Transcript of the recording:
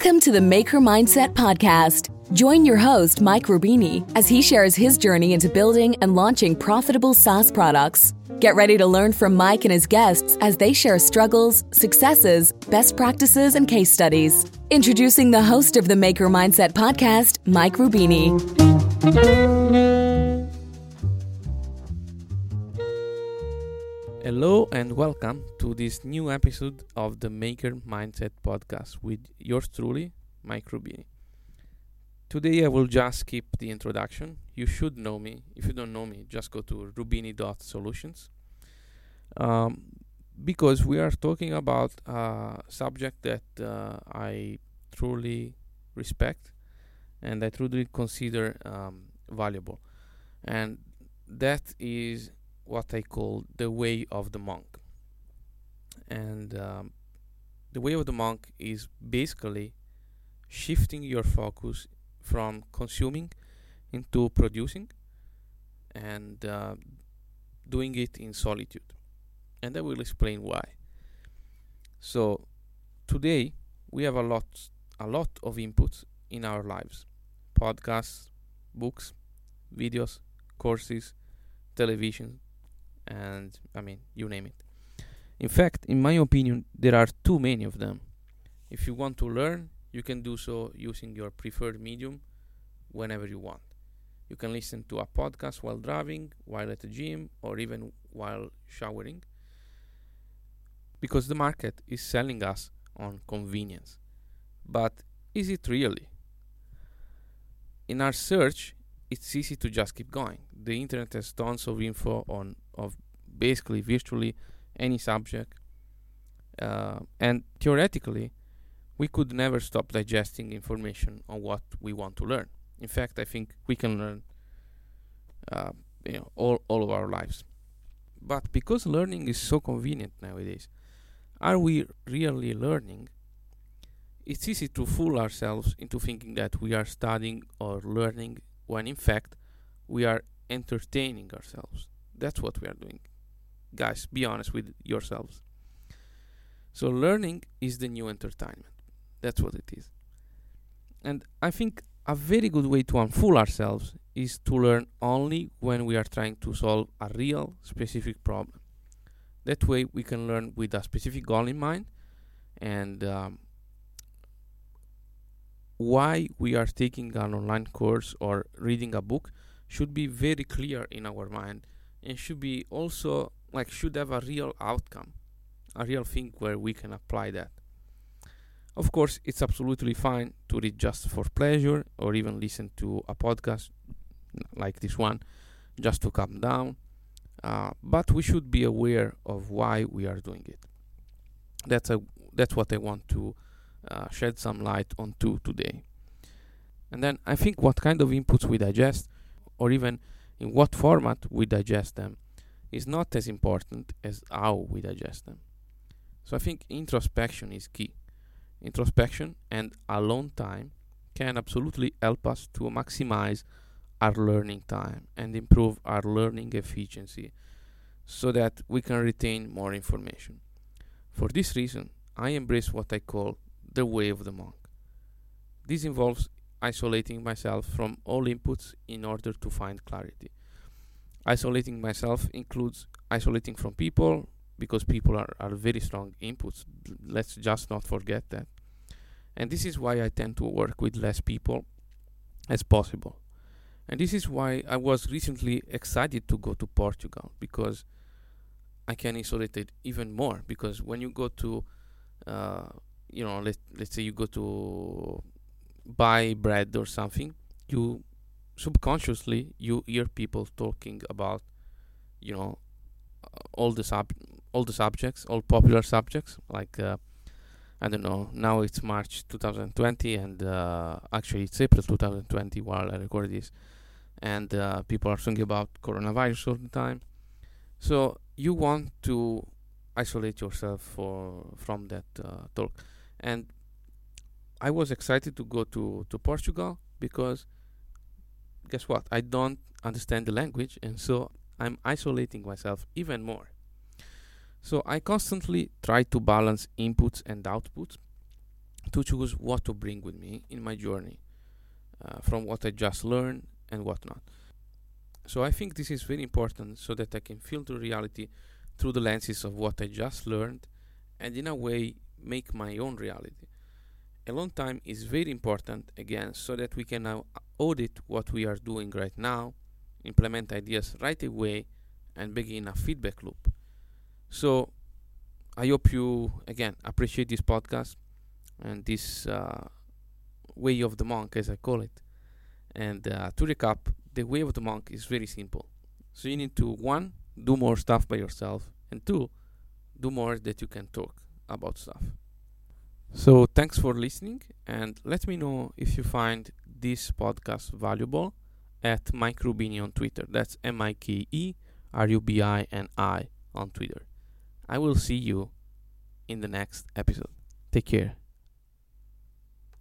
Welcome to the Maker Mindset Podcast. Join your host, Mike Rubini, as he shares his journey into building and launching profitable SaaS products. Get ready to learn from Mike and his guests as they share struggles, successes, best practices, and case studies. Introducing the host of the Maker Mindset Podcast, Mike Rubini. Hello and welcome to this new episode of the Maker Mindset podcast with yours truly, Mike Rubini. Today I will just skip the introduction. You should know me. If you don't know me, just go to rubini.solutions. Um, because we are talking about a subject that uh, I truly respect and I truly consider um, valuable. And that is what I call the way of the monk. And um, the way of the monk is basically shifting your focus from consuming into producing and uh, doing it in solitude. And I will explain why. So today we have a lot a lot of inputs in our lives. Podcasts, books, videos, courses, television, and I mean, you name it. In fact, in my opinion, there are too many of them. If you want to learn, you can do so using your preferred medium whenever you want. You can listen to a podcast while driving, while at the gym, or even while showering. Because the market is selling us on convenience. But is it really? In our search, it's easy to just keep going. The internet has tons of info on of basically virtually any subject, uh, and theoretically, we could never stop digesting information on what we want to learn. In fact, I think we can learn, uh, you know, all all of our lives. But because learning is so convenient nowadays, are we really learning? It's easy to fool ourselves into thinking that we are studying or learning when in fact we are entertaining ourselves. That's what we are doing. Guys, be honest with yourselves. So, learning is the new entertainment. That's what it is. And I think a very good way to unfool ourselves is to learn only when we are trying to solve a real specific problem. That way, we can learn with a specific goal in mind and um, why we are taking an online course or reading a book should be very clear in our mind and should be also like should have a real outcome a real thing where we can apply that. Of course it's absolutely fine to read just for pleasure or even listen to a podcast like this one just to calm down uh, but we should be aware of why we are doing it. That's a that's what i want to uh, shed some light on to today. And then i think what kind of inputs we digest or even in what format we digest them is not as important as how we digest them. So I think introspection is key. Introspection and alone time can absolutely help us to maximize our learning time and improve our learning efficiency so that we can retain more information. For this reason, I embrace what I call the way of the monk. This involves isolating myself from all inputs in order to find clarity. Isolating myself includes isolating from people because people are, are very strong inputs. Let's just not forget that. And this is why I tend to work with less people as possible. And this is why I was recently excited to go to Portugal because I can isolate it even more. Because when you go to, uh, you know, let let's say you go to buy bread or something, you subconsciously you hear people talking about, you know, uh, all the sub all the subjects, all popular subjects like. Uh, I don't know. Now it's March 2020, and uh, actually it's April 2020 while I record this, and uh, people are talking about coronavirus all the time. So you want to isolate yourself for from that uh, talk, and I was excited to go to, to Portugal because guess what? I don't understand the language, and so I'm isolating myself even more. So I constantly try to balance inputs and outputs to choose what to bring with me in my journey uh, from what I just learned and whatnot. So I think this is very important so that I can filter reality through the lenses of what I just learned and in a way make my own reality. Alone time is very important again so that we can now audit what we are doing right now, implement ideas right away, and begin a feedback loop. So I hope you again appreciate this podcast and this uh, way of the monk, as I call it. And uh, to recap, the way of the monk is very simple. So you need to one do more stuff by yourself, and two do more that you can talk about stuff. So thanks for listening, and let me know if you find this podcast valuable at Mike Rubini on Twitter. That's M I K E R U B I N I on Twitter. I will see you in the next episode. Take care.